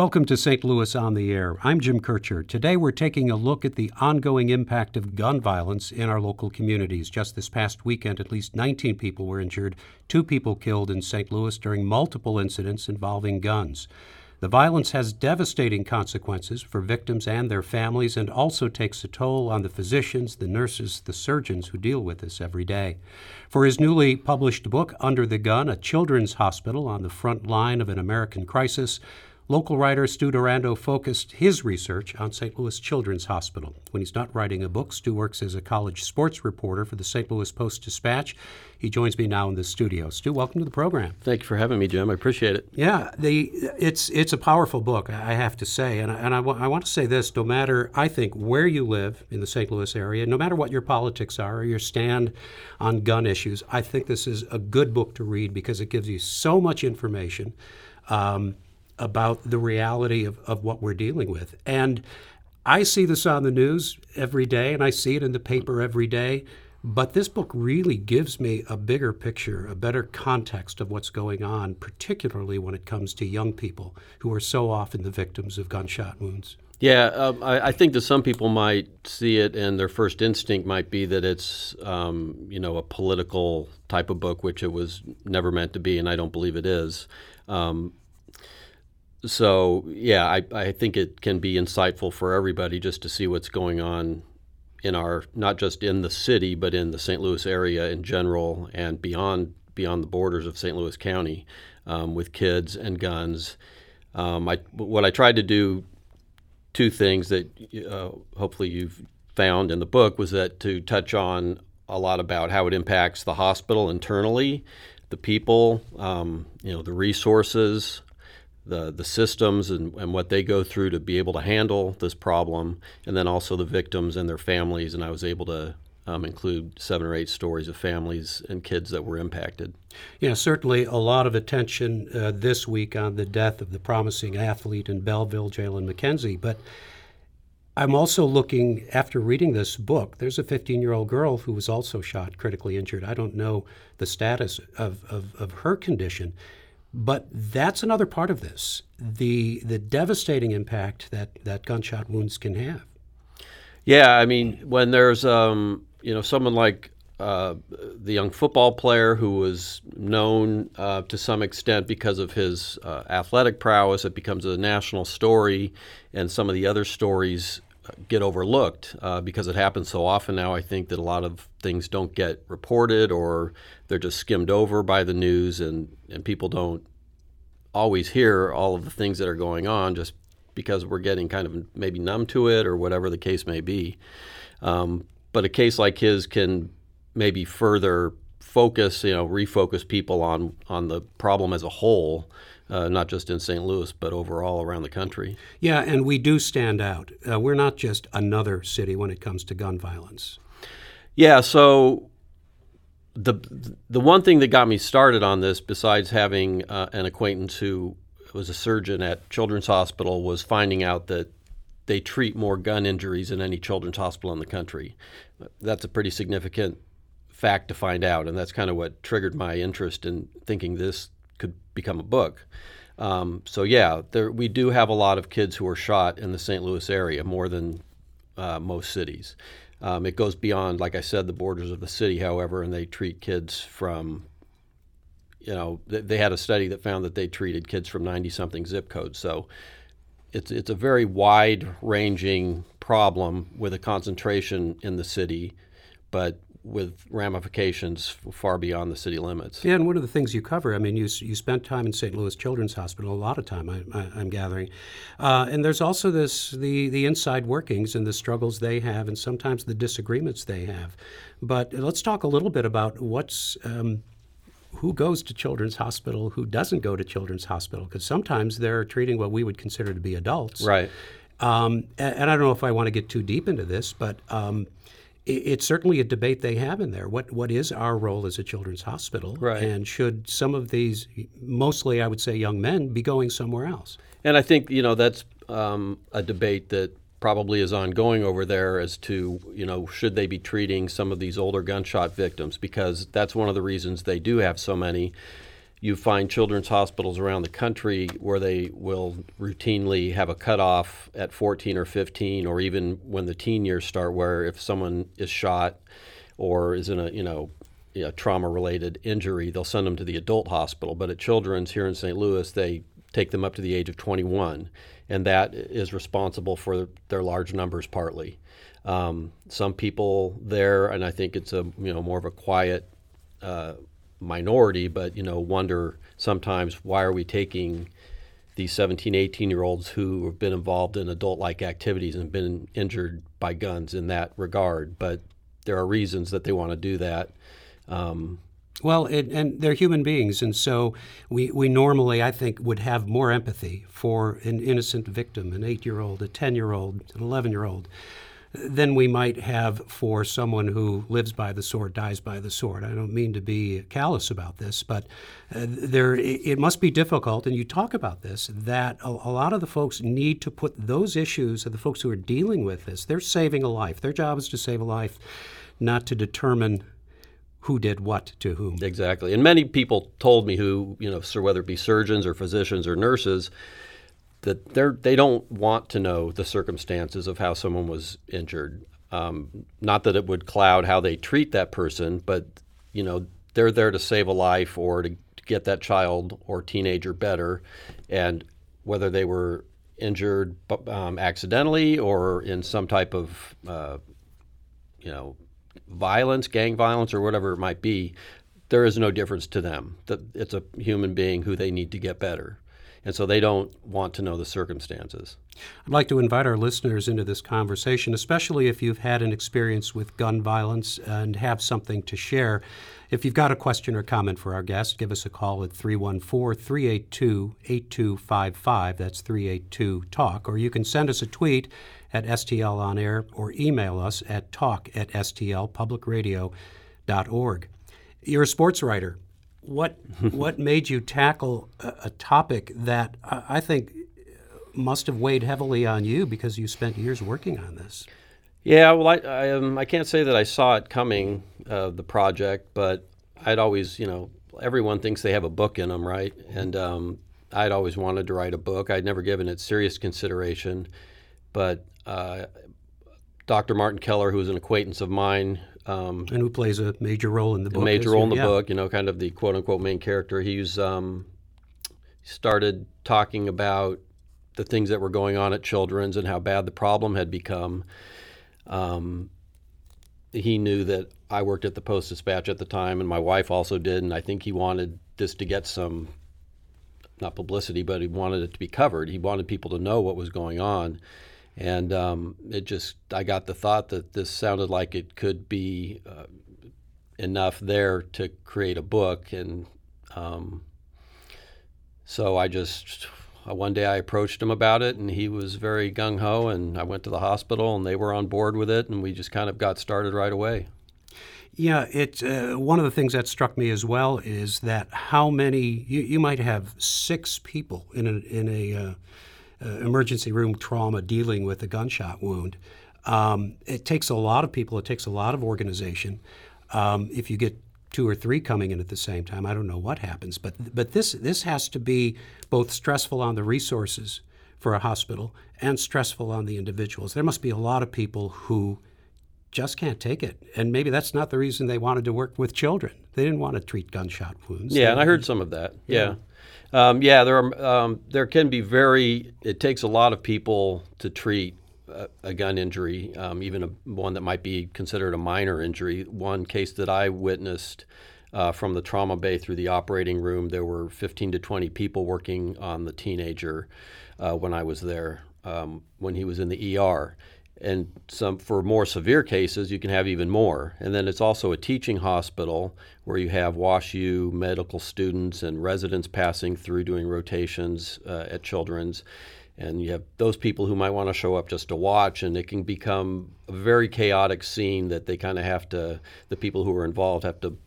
Welcome to St. Louis on the Air. I'm Jim Kirchherr. Today we're taking a look at the ongoing impact of gun violence in our local communities. Just this past weekend, at least 19 people were injured, two people killed in St. Louis during multiple incidents involving guns. The violence has devastating consequences for victims and their families and also takes a toll on the physicians, the nurses, the surgeons who deal with this every day. For his newly published book, Under the Gun A Children's Hospital on the Front Line of an American Crisis, Local writer Stu Durando focused his research on St. Louis Children's Hospital. When he's not writing a book, Stu works as a college sports reporter for the St. Louis Post Dispatch. He joins me now in the studio. Stu, welcome to the program. Thank you for having me, Jim. I appreciate it. Yeah, the it's it's a powerful book, I have to say, and I, and I, w- I want to say this: no matter I think where you live in the St. Louis area, no matter what your politics are or your stand on gun issues, I think this is a good book to read because it gives you so much information. Um, about the reality of, of what we're dealing with. And I see this on the news every day, and I see it in the paper every day. But this book really gives me a bigger picture, a better context of what's going on, particularly when it comes to young people who are so often the victims of gunshot wounds. Yeah, um, I, I, think that some people might see it, and their first instinct might be that it's, um, you know, a political type of book, which it was never meant to be, and I don't believe it is. Um, so yeah, I, I think it can be insightful for everybody just to see what's going on in our not just in the city but in the St. Louis area in general and beyond beyond the borders of St. Louis County um, with kids and guns. Um, I, what I tried to do, two things that uh, hopefully you've found in the book was that to touch on a lot about how it impacts the hospital internally, the people, um, you know, the resources, the, the systems and, and what they go through to be able to handle this problem, and then also the victims and their families. And I was able to um, include seven or eight stories of families and kids that were impacted. Yeah, certainly a lot of attention uh, this week on the death of the promising athlete in Belleville, Jaylon McKenzie. But I'm also looking, after reading this book, there's a 15 year old girl who was also shot, critically injured. I don't know the status of, of, of her condition. But that's another part of this the, the devastating impact that, that gunshot wounds can have. Yeah, I mean, when there's um, you know someone like uh, the young football player who was known uh, to some extent because of his uh, athletic prowess, it becomes a national story, and some of the other stories get overlooked uh, because it happens so often now. I think that a lot of things don't get reported or they're just skimmed over by the news, and, and people don't always hear all of the things that are going on just because we're getting kind of maybe numb to it or whatever the case may be. Um, but a case like his can maybe further focus, you know, refocus people on on the problem as a whole uh, not just in St. Louis, but overall around the country. Yeah, and we do stand out. Uh, we're not just another city when it comes to gun violence. Yeah, so the the one thing that got me started on this, besides having uh, an acquaintance who was a surgeon at Children's Hospital, was finding out that they treat more gun injuries than any children's hospital in the country. That's a pretty significant fact to find out, and that's kind of what triggered my interest in thinking this become a book. Um, so yeah, there, we do have a lot of kids who are shot in the St. Louis area, more than uh, most cities. Um, it goes beyond, like I said, the borders of the city, however, and they treat kids from, you know, they, they had a study that found that they treated kids from 90 something zip codes. So it's, it's a very wide ranging problem with a concentration in the city, but with ramifications far beyond the city limits. Yeah, and one of the things you cover, I mean, you, you spent time in St. Louis Children's Hospital, a lot of time, I, am gathering. Uh, and there's also this the, the inside workings and the struggles they have, and sometimes the disagreements they have. But let's talk a little bit about what's. Um, who goes to Children's Hospital, who doesn't go to Children's Hospital? Because sometimes they're treating what we would consider to be adults. Right. Um, and, and, I don't know if I want to get too deep into this, but um, it's certainly a debate they have in there. What what is our role as a children's hospital, right. and should some of these, mostly I would say young men, be going somewhere else? And I think you know that's um, a debate that probably is ongoing over there as to you know should they be treating some of these older gunshot victims because that's one of the reasons they do have so many you find children's hospitals around the country where they will routinely have a cutoff at 14 or 15, or even when the teen years start, where if someone is shot or is in a you know a trauma-related injury, they'll send them to the adult hospital. But at Children's here in St. Louis, they take them up to the age of 21, and that is responsible for their large numbers partly. Um, some people there, and I think it's a you know more of a quiet uh, minority, but you know wonder sometimes why are we taking these 17, 18 year olds who have been involved in adult like activities and been injured by guns in that regard. But there are reasons that they want to do that. Um, well, it, and they're human beings, and so we, we normally, I think, would have more empathy for an innocent victim, an eight year old, a 10 year old, an 11 year old, than we might have for someone who lives by the sword, dies by the sword. I don't mean to be callous about this, but uh, there it must be difficult, and you talk about this, that a, a lot of the folks need to put those issues of the folks who are dealing with this, they're saving a life. Their job is to save a life, not to determine who did what to whom. Exactly. And many people told me who, you know, whether it be surgeons or physicians or nurses, that they're they don't want to know the circumstances of how someone was injured. Um, not that it would cloud how they treat that person, but you know they're there to save a life or to, get that child or teenager better, and whether they were injured um, accidentally or in some type of uh, you know violence, gang violence, or whatever it might be, there is no difference to them. That it's a human being who they need to get better and so they don't want to know the circumstances. I'd like to invite our listeners into this conversation, especially if you've had an experience with gun violence and have something to share. If you've got a question or comment for our guest, give us a call at 314 382 8255. That's 382 TALK. Or you can send us a tweet at STL On Air or email us at talk at stlpublicradio.org. You're a sports writer what what made you tackle a, a topic that I, I think must have weighed heavily on you because you spent years working on this? Yeah, well, I I, um, I can't say that I saw it coming, uh, the project, but I'd always, you know, everyone thinks they have a book in them, right? And um, I'd always wanted to write a book. I'd never given it serious consideration, but uh, Dr. Martin Keller, who was an acquaintance of mine, um, and who plays a major role in the book. A major role in the yeah. book, you know, kind of the quote unquote main character. He's um, started talking about the things that were going on at Children's and how bad the problem had become. Um, he knew that I worked at the Post Dispatch at the time, and my wife also did, and I think he wanted this to get some, not publicity, but he wanted it to be covered. He wanted people to know what was going on and um, it just I got the thought that this sounded like it could be uh, enough there to create a book, and um, so I just uh, one day I approached him about it, and he was very gung ho, and I went to the hospital, and they were on board with it, and we just kind of got started right away. Yeah, it. Uh, one of the things that struck me as well is that how many you, you might have six people in a in a uh, emergency room trauma dealing with a gunshot wound. Um, it takes a lot of people, it takes a lot of organization. Um, if you get two or three coming in at the same time, I don't know what happens. But, but this, this has to be both stressful on the resources for a hospital and stressful on the individuals. There must be a lot of people who just can't take it. And maybe that's not the reason they wanted to work with children. They didn't want to treat gunshot wounds. Yeah, and I heard some of that. Yeah. yeah. Um, yeah, there are, um, there can be very. It takes a lot of people to treat a, a gun injury, um, even a, one that might be considered a minor injury. One case that I witnessed uh, from the trauma bay through the operating room, there were 15 to 20 people working on the teenager uh, when I was there um, when he was in the ER and some for more severe cases you can have even more. And then it's also a teaching hospital where you have WashU medical students and residents passing through doing rotations uh, at children's. And you have those people who might want to show up just to watch and it can become a very chaotic scene that they kind of have to the people who are involved have to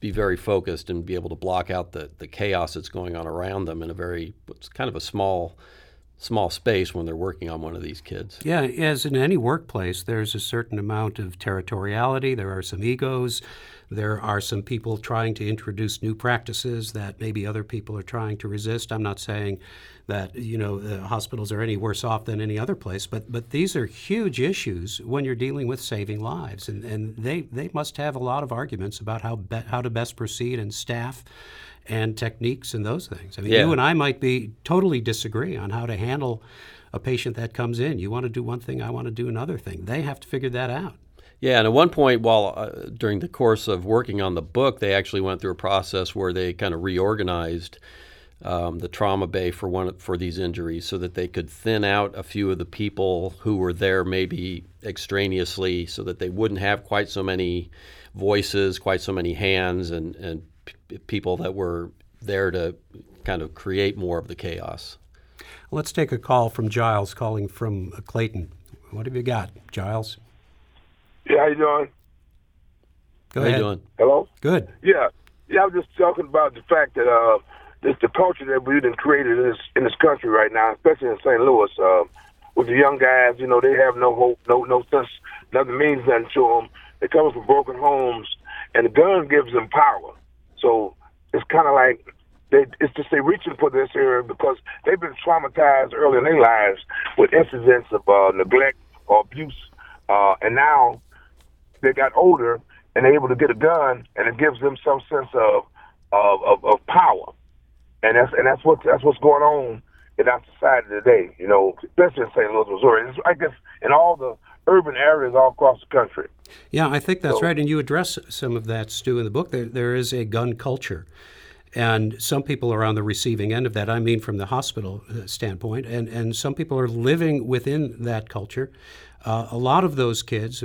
be very focused and be able to block out the, the chaos that's going on around them in a very it's kind of a small small space when they're working on one of these kids. Yeah, as in any workplace, there's a certain amount of territoriality. There are some egos. There are some people trying to introduce new practices that maybe other people are trying to resist. I'm not saying that you know the hospitals are any worse off than any other place, but but these are huge issues when you're dealing with saving lives, and, and they they must have a lot of arguments about how be, how to best proceed and staff and techniques and those things. I mean, Yeah. you and I might be totally disagree on how to handle a patient that comes in. You want to do one thing, I want to do another thing. They have to figure that out. Yeah, and at one point, while uh, during the course of working on the book, they actually went through a process where they kind of reorganized um, the trauma bay for one for these injuries, so that they could thin out a few of the people who were there, maybe extraneously, so that they wouldn't have quite so many voices, quite so many hands, and and p- people that were there to kind of create more of the chaos. Let's take a call from Giles calling from uh, Clayton. What have you got, Giles? Yeah, how you doing? Go How ahead. you doing? Hello? Good. Yeah. Yeah, I was just talking about the fact that uh this the culture that we've been created in this in this country right now, especially in St. Louis, uh, with the young guys, you know, they have no hope, no no sense, nothing means nothing to them. They come from broken homes, and the gun gives them power. So it's kind of like they, it's just they reaching for this area because they've been traumatized early in their lives with incidents of uh, neglect or abuse, uh, and now they got older and they're able to get a gun, and it gives them some sense of of, of, of power, and that's and that's what that's what's going on in our society today. You know, especially in St. Louis, Missouri. It's, I guess in all the urban areas all across the country. Yeah, I think that's So- right. And you address some of that, Stu, in the book. There, there is a gun culture. And some people are on the receiving end of that. I mean, from the hospital uh, standpoint. And, and some people are living within that culture. Uh, a lot of those kids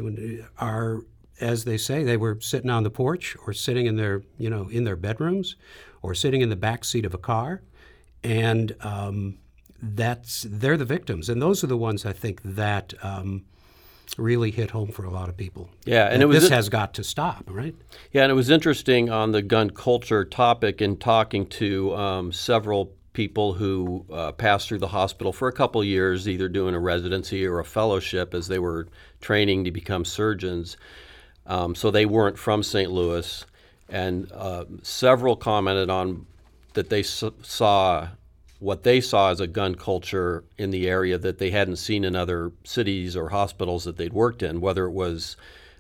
are, as they say, they were sitting on the porch or sitting in their, you know, in their bedrooms or sitting in the back seat of a car. And um, that's they're the victims. And those are the ones I think that um, really hit home for a lot of people. Yeah, and That it was this has got to stop, right? Yeah, and it was interesting on the gun culture topic in talking to um, several people who uh, passed through the hospital for a couple years, either doing a residency or a fellowship as they were training to become surgeons. Um, so they weren't from St. Louis, and uh, several commented on that they s- saw what they saw as a gun culture in the area that they hadn't seen in other cities or hospitals that they'd worked in, whether it was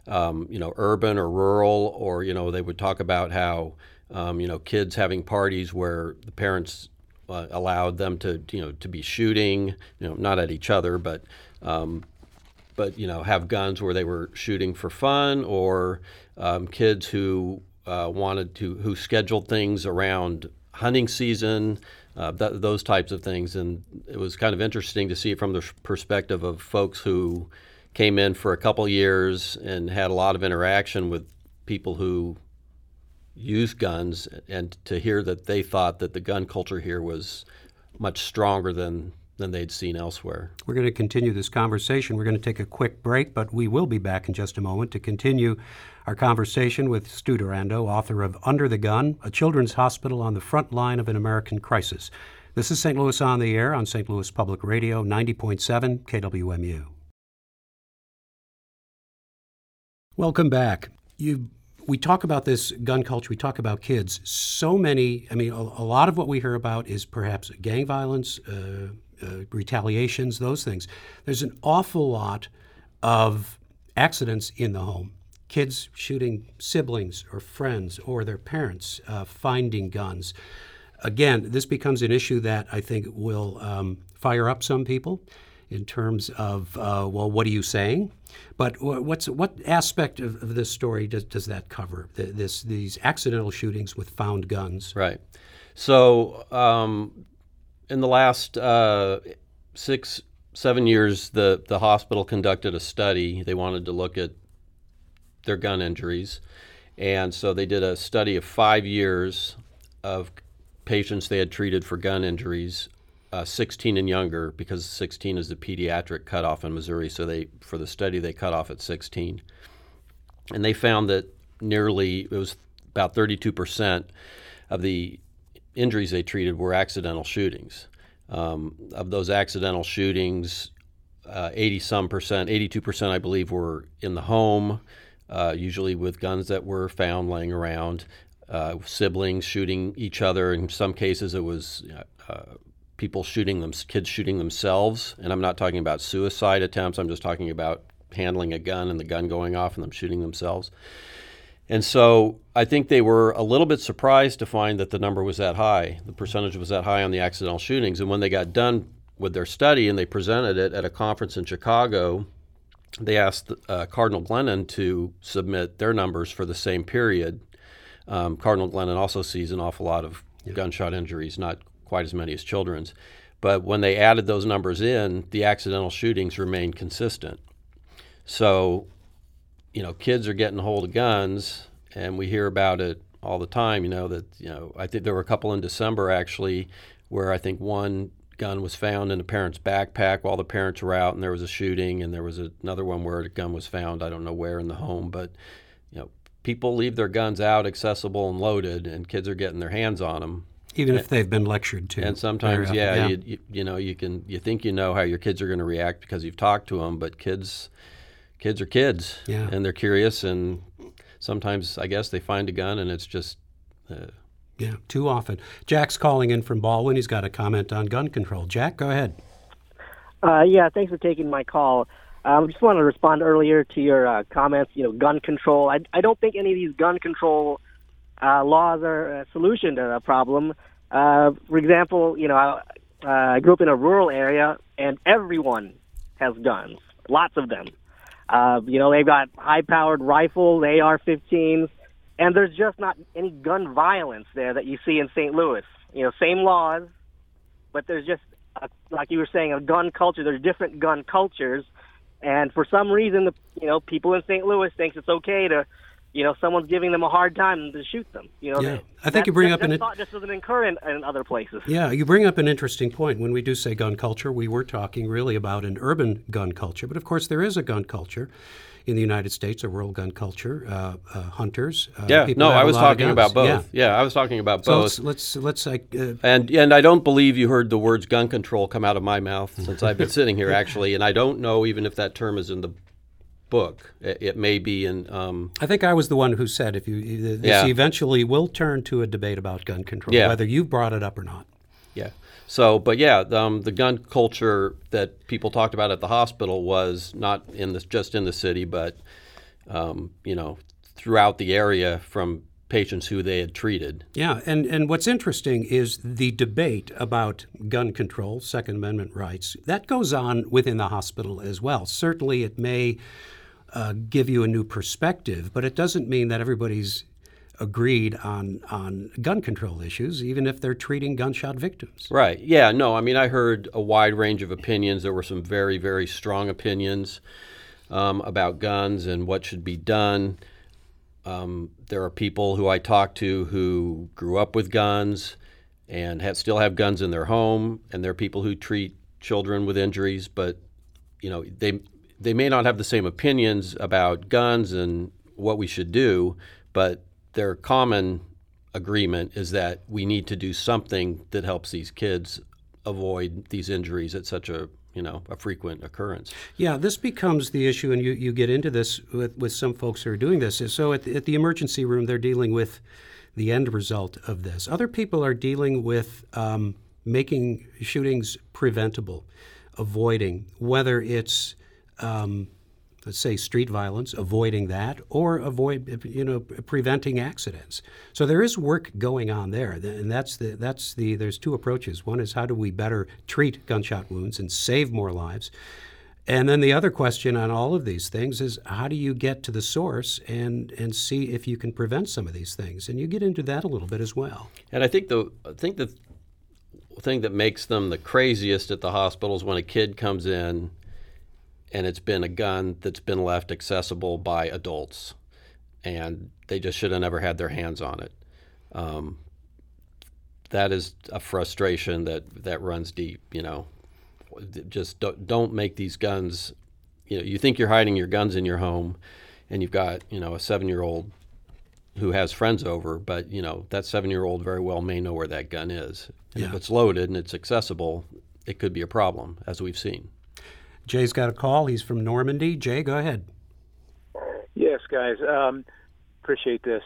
um, you know urban or rural, or you know they would talk about how um, you know kids having parties where the parents uh, allowed them to you know to be shooting, you know not at each other, but um, but you know have guns where they were shooting for fun, or um, kids who uh, wanted to who scheduled things around hunting season, uh, th- those types of things, and it was kind of interesting to see it from the perspective of folks who came in for a couple years and had a lot of interaction with people who use guns, and to hear that they thought that the gun culture here was much stronger than than they'd seen elsewhere. We're going to continue this conversation. We're going to take a quick break, but we will be back in just a moment to continue our conversation with Stu Durando, author of Under the Gun, a children's hospital on the front line of an American crisis. This is St. Louis on the Air on St. Louis Public Radio, 90.7 KWMU. Welcome back. You, we talk about this gun culture, we talk about kids. So many, I mean, a, a lot of what we hear about is perhaps gang violence, uh, retaliations, those things. There's an awful lot of accidents in the home. Kids shooting siblings or friends or their parents, uh, finding guns. Again, this becomes an issue that I think will um, fire up some people in terms of, uh, well, what are you saying? But what's what aspect of, of this story does, does that cover? Th- This these accidental shootings with found guns. Right. So, um, in the last uh, six, seven years, the, the hospital conducted a study. They wanted to look at their gun injuries. And so they did a study of five years of patients they had treated for gun injuries, uh, 16 and younger, because 16 is the pediatric cutoff in Missouri. So they, for the study, they cut off at 16. And they found that nearly, it was about 32% of the injuries they treated were accidental shootings. Um, of those accidental shootings, uh, 80 some percent, 82 percent, I believe, were in the home. uh, usually with guns that were found laying around, uh, siblings shooting each other. In some cases, it was uh, people shooting them, kids shooting themselves. And I'm not talking about suicide attempts. I'm just talking about handling a gun and the gun going off and them shooting themselves. And so I think they were a little bit surprised to find that the number was that high. The percentage was that high on the accidental shootings. And when they got done with their study and they presented it at a conference in Chicago, they asked uh, Cardinal Glennon to submit their numbers for the same period. Um, Cardinal Glennon also sees an awful lot of yeah. gunshot injuries, not quite as many as children's. But when they added those numbers in, the accidental shootings remained consistent. So, you know, kids are getting hold of guns, and we hear about it all the time. You know that you know I think there were a couple in December actually, where I think one gun was found in a parent's backpack while the parents were out, and there was a shooting, and there was another one where a gun was found. I don't know where in the home, but you know, people leave their guns out, accessible and loaded, and kids are getting their hands on them. Even if they've been lectured to. And sometimes, yeah, yeah. You, you, you know, you can you think you know how your kids are going to react because you've talked to them, but kids, kids are kids, yeah. and they're curious, and sometimes I guess they find a gun and it's just. Uh, yeah, too often. Jack's calling in from Baldwin. He's got a comment on gun control. Jack, go ahead. Uh, yeah, thanks for taking my call. I um, just want to respond earlier to your uh, comments. You know, gun control. I, I don't think any of these gun control uh, laws are a solution to the problem. Uh, for example, you know, I, uh, I grew up in a rural area, and everyone has guns, lots of them. Uh, you know, they've got high-powered rifles, AR-15s, and there's just not any gun violence there that you see in St. Louis. You know, same laws, but there's just, a, like you were saying, a gun culture. There's different gun cultures, and for some reason, the you know people in St. Louis thinks it's okay to you know, someone's giving them a hard time to shoot them. You know, yeah. They, I think you bring up an thought just doesn't occur in, in, other places. Yeah, you bring up an interesting point. When we do say gun culture, we were talking really about an urban gun culture, but of course there is a gun culture in the United States, a rural gun culture, uh, uh, hunters. Uh, yeah, no, I was talking about both. Yeah. yeah. I was talking about so both. Let's let's, let's uh, and and I don't believe you heard the words gun control come out of my mouth since I've been sitting here actually, and I don't know even if that term is in the book. It, may be in. Um, I think I was the one who said if you this yeah. eventually will turn to a debate about gun control, yeah. whether you brought it up or not. Yeah. So, but yeah, um, the gun culture that people talked about at the hospital was not in this just in the city, but um, you know throughout the area from patients who they had treated. Yeah, and, and what's interesting is the debate about gun control, Second Amendment rights, that goes on within the hospital as well. Certainly, it may uh, give you a new perspective, but it doesn't mean that everybody's agreed on on gun control issues, even if they're treating gunshot victims. Right. Yeah. No. I mean, I heard a wide range of opinions. There were some very, very strong opinions um, about guns and what should be done. Um, there are people who I talk to who grew up with guns and have, still have guns in their home, and there are people who treat children with injuries, but you know they they may not have the same opinions about guns and what we should do, but their common agreement is that we need to do something that helps these kids avoid these injuries at such a you know a frequent occurrence. Yeah, this becomes the issue, and you, you get into this with, with some folks who are doing this. So at the, at the emergency room, they're dealing with the end result of this. Other people are dealing with um, making shootings preventable, avoiding whether it's um, let's say street violence, avoiding that, or avoid you know preventing accidents. So there is work going on there, and that's the that's the there's two approaches. One is how do we better treat gunshot wounds and save more lives. And then the other question on all of these things is how do you get to the source and, and see if you can prevent some of these things? And you get into that a little bit as well. And I think the I think the thing that makes them the craziest at the hospitals when a kid comes in and it's been a gun that's been left accessible by adults, and they just should have never had their hands on it. Um, that is a frustration that that runs deep. You know, just don't, don't make these guns. You know, you think you're hiding your guns in your home, and you've got you know a seven year old who has friends over, but you know that seven year old very well may know where that gun is. And yeah. if it's loaded and it's accessible, it could be a problem, as we've seen. Jay's got a call. He's from Normandy. Jay, go ahead. Yes, guys. Um, appreciate this.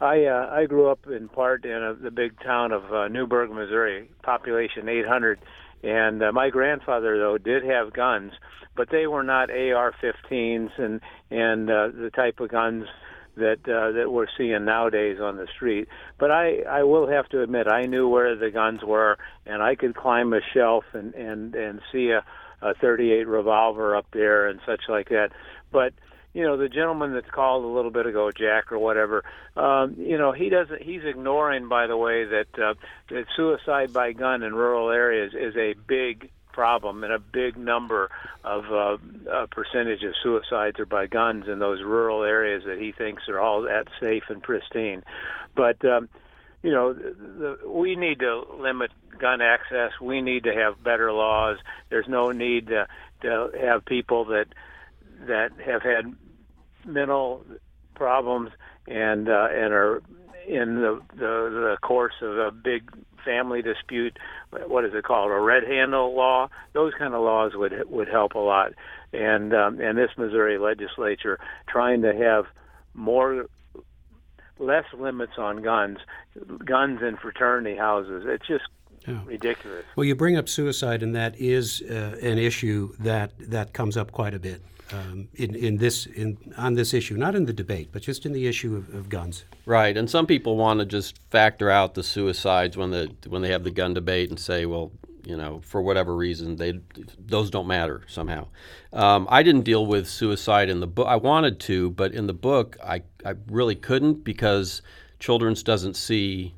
I uh, I grew up in part in a, the big town of uh, Newburg, Missouri, population 800, and uh, my grandfather though did have guns, but they were not AR-15s and and uh, the type of guns that uh, that we're seeing nowadays on the street. But I I will have to admit I knew where the guns were, and I could climb a shelf and and and see a, a 38 revolver up there and such like that. But you know the gentleman that's called a little bit ago, Jack or whatever. Um, you know he doesn't. He's ignoring, by the way, that uh, that suicide by gun in rural areas is a big problem and a big number of uh, a percentage of suicides are by guns in those rural areas that he thinks are all that safe and pristine. But um, you know, the, the, we need to limit gun access. We need to have better laws. There's no need to, to have people that that have had mental problems and uh, and are in the, the the course of a big family dispute. What is it called? A red handle law. Those kind of laws would would help a lot. And um, and this Missouri legislature trying to have more less limits on guns, guns in fraternity houses. It's just yeah. ridiculous. Well, you bring up suicide, and that is uh, an issue that that comes up quite a bit um, in, in this in on this issue, not in the debate, but just in the issue of, of guns. Right, and some people want to just factor out the suicides when the when they have the gun debate and say, well, you know, for whatever reason, they those don't matter somehow. Um, I didn't deal with suicide in the book. I wanted to, but in the book, I I really couldn't because Children's doesn't see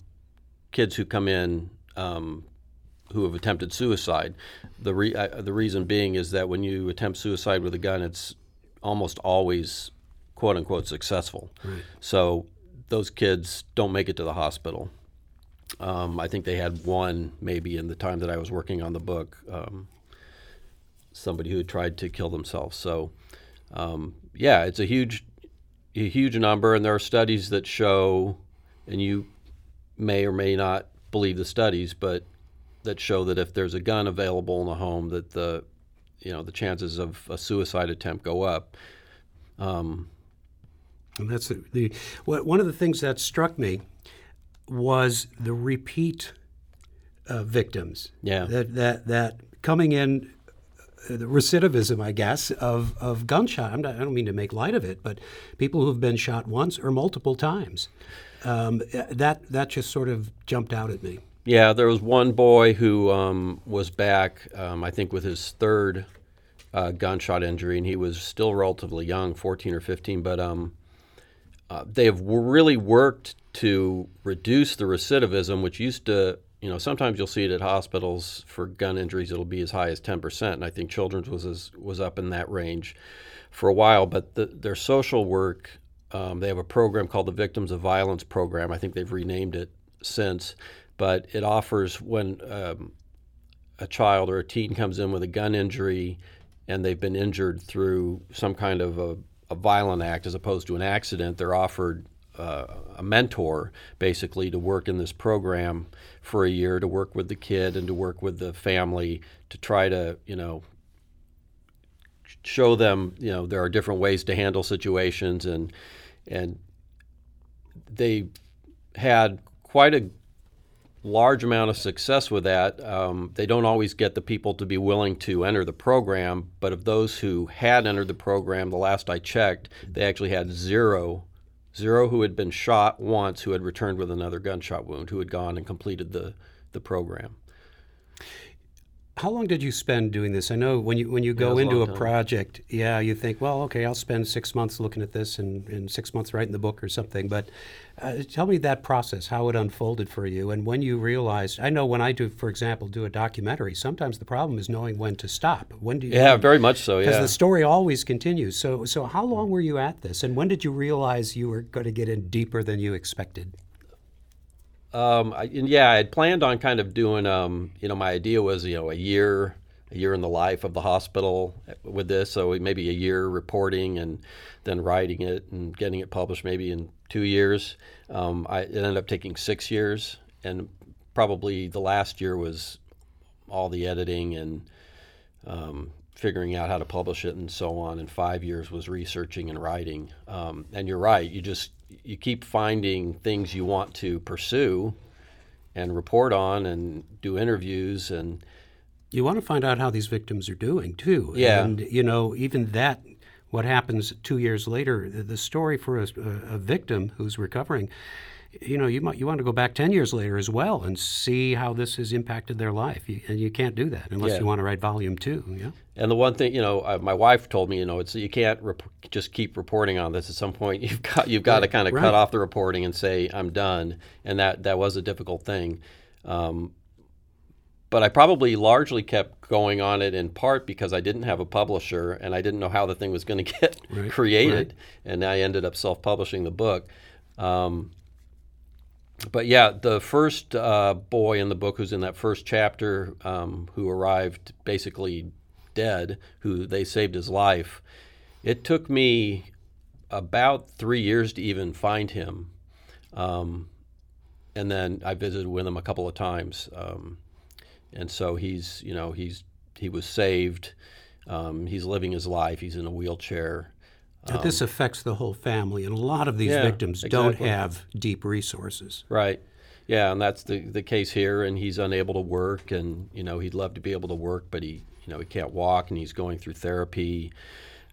kids who come in um, who have attempted suicide. The re- uh, the reason being is that when you attempt suicide with a gun, it's almost always quote unquote successful. Right. So those kids don't make it to the hospital. Um, I think they had one maybe in the time that I was working on the book, um, somebody who had tried to kill themselves. So um, yeah, it's a huge, a huge number, and there are studies that show, and you may or may not believe the studies, but that show that if there's a gun available in the home, that the you know the chances of a suicide attempt go up. Um, and that's the, the one of the things that struck me was the repeat uh, victims. Yeah. That that that coming in uh, the recidivism, I guess, of, of gunshot. Not, i don't mean to make light of it, but people who've been shot once or multiple times. Um, that that just sort of jumped out at me. Yeah, there was one boy who um, was back, um, I think, with his third uh, gunshot injury, and he was still relatively young, 14 or 15. But um, uh, they have really worked to reduce the recidivism, which used to, you know, sometimes you'll see it at hospitals for gun injuries, it'll be as high as 10%. And I think Children's was, as, was up in that range for a while. But the, their social work, um, they have a program called the Victims of Violence Program. I think they've renamed it since but it offers when um, a child or a teen comes in with a gun injury and they've been injured through some kind of a, a violent act as opposed to an accident, they're offered uh, a mentor basically to work in this program for a year to work with the kid and to work with the family to try to, you know, show them, you know, there are different ways to handle situations and and they had quite a large amount of success with that. Um, they don't always get the people to be willing to enter the program, but of those who had entered the program, the last I checked, they actually had zero, zero who had been shot once who had returned with another gunshot wound, who had gone and completed the, the program. How long did you spend doing this? I know when you when you go yeah, into a, a project, yeah, you think, well, okay, I'll spend six months looking at this and, and six months writing the book or something. But uh, tell me that process, how it unfolded for you, and when you realized. I know when I do, for example, do a documentary, sometimes the problem is knowing when to stop. When do you? Yeah, very much so. Yeah, because the story always continues. So, so how long were you at this, and when did you realize you were going to get in deeper than you expected? Um, I, yeah, I had planned on kind of doing. Um, you know, my idea was you know a year, a year in the life of the hospital with this. So maybe a year reporting and then writing it and getting it published maybe in two years. Um, I, it ended up taking six years, and probably the last year was all the editing and um, figuring out how to publish it and so on. And five years was researching and writing. Um, and you're right. You just you keep finding things you want to pursue and report on and do interviews and you want to find out how these victims are doing too. Yeah. And you know, even that, what happens two years later, the, story for a, a, victim who's recovering. You know, you might you want to go back ten years later as well and see how this has impacted their life, you, and you can't do that unless Yeah. you want to write volume two. Yeah. And the one thing, you know, uh, my wife told me, you know, it's you can't rep- just keep reporting on this. At some point, you've got you've got to kind of right. cut off the reporting and say I'm done. And that that was a difficult thing. Um, but I probably largely kept going on it in part because I didn't have a publisher and I didn't know how the thing was going to get Right, created. right. And I ended up self-publishing the book. Um, but yeah, the first uh, boy in the book who's in that first chapter, um, who arrived basically dead, who they saved his life, it took me about three years to even find him. Um, and then I visited with him a couple of times. Um, and so he's, you know, he's he was saved. Um, he's living his life. He's in a wheelchair. But this affects the whole family, and a lot of these Um, Yeah, victims don't have deep resources. Right. Yeah, and that's the the case here. And he's unable to work, and you know he'd love to be able to work, but he you know he can't walk, and he's going through therapy,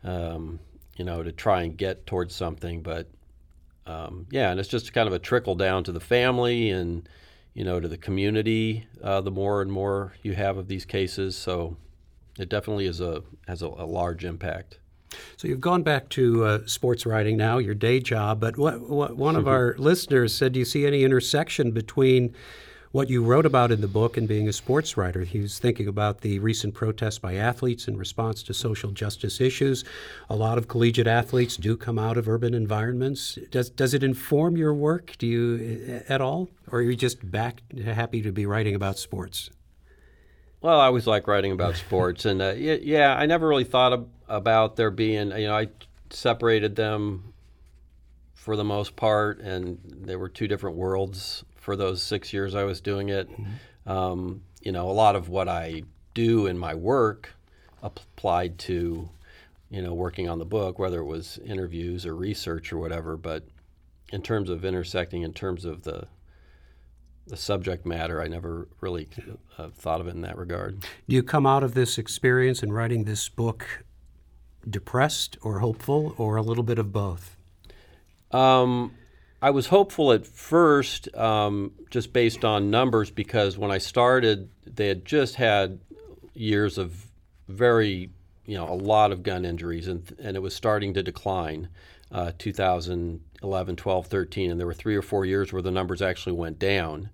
um, you know, to try and get towards something. But um, yeah, and it's just kind of a trickle down to the family and you know to the community. Uh, the more and more you have of these cases, so it definitely is a has a, a large impact. So you've gone back to uh, sports writing now, your day job. But what, what one of our listeners said, do you see any intersection between what you wrote about in the book and being a sports writer? He was thinking about the recent protests by athletes in response to social justice issues. A lot of collegiate athletes do come out of urban environments. Does does it inform your work? Do you at all, or are you just back happy to be writing about sports? Well, I always like writing about sports, and uh, yeah, I never really thought ab- about there being, you know, I separated them for the most part, and they were two different worlds for those six years I was doing it. Um, you know, a lot of what I do in my work applied to, you know, working on the book, whether it was interviews or research or whatever. But in terms of intersecting, in terms of the the subject matter, I never really uh, thought of it in that regard. Do you come out of this experience in writing this book depressed or hopeful, or a little bit of both? Um, I was hopeful at first, um, just based on numbers, because when I started, they had just had years of very, you know, a lot of gun injuries, and, and it was starting to decline. Uh, 2011, 12, 13, and there were three or four years where the numbers actually went down.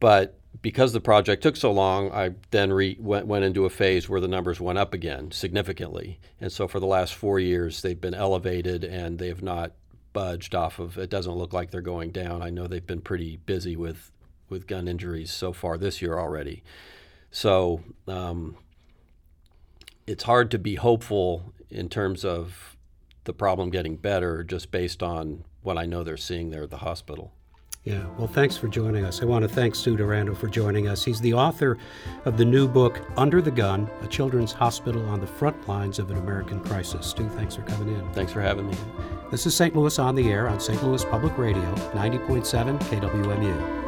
But because the project took so long, I then re- went, went into a phase where the numbers went up again significantly. And so for the last four years, they've been elevated and they have not budged off of. It doesn't look like they're going down. I know they've been pretty busy with with gun injuries so far this year already. So um, it's hard to be hopeful in terms of the problem getting better just based on what I know they're seeing there at the hospital. Yeah, well, thanks for joining us. I want to thank Stu Durando for joining us. He's the author of the new book, Under the Gun A Children's Hospital on the Front Lines of an American Crisis. Stu, thanks for coming in. Thanks for having me. This is St. Louis on the Air on St. Louis Public Radio, 90.7 KWMU.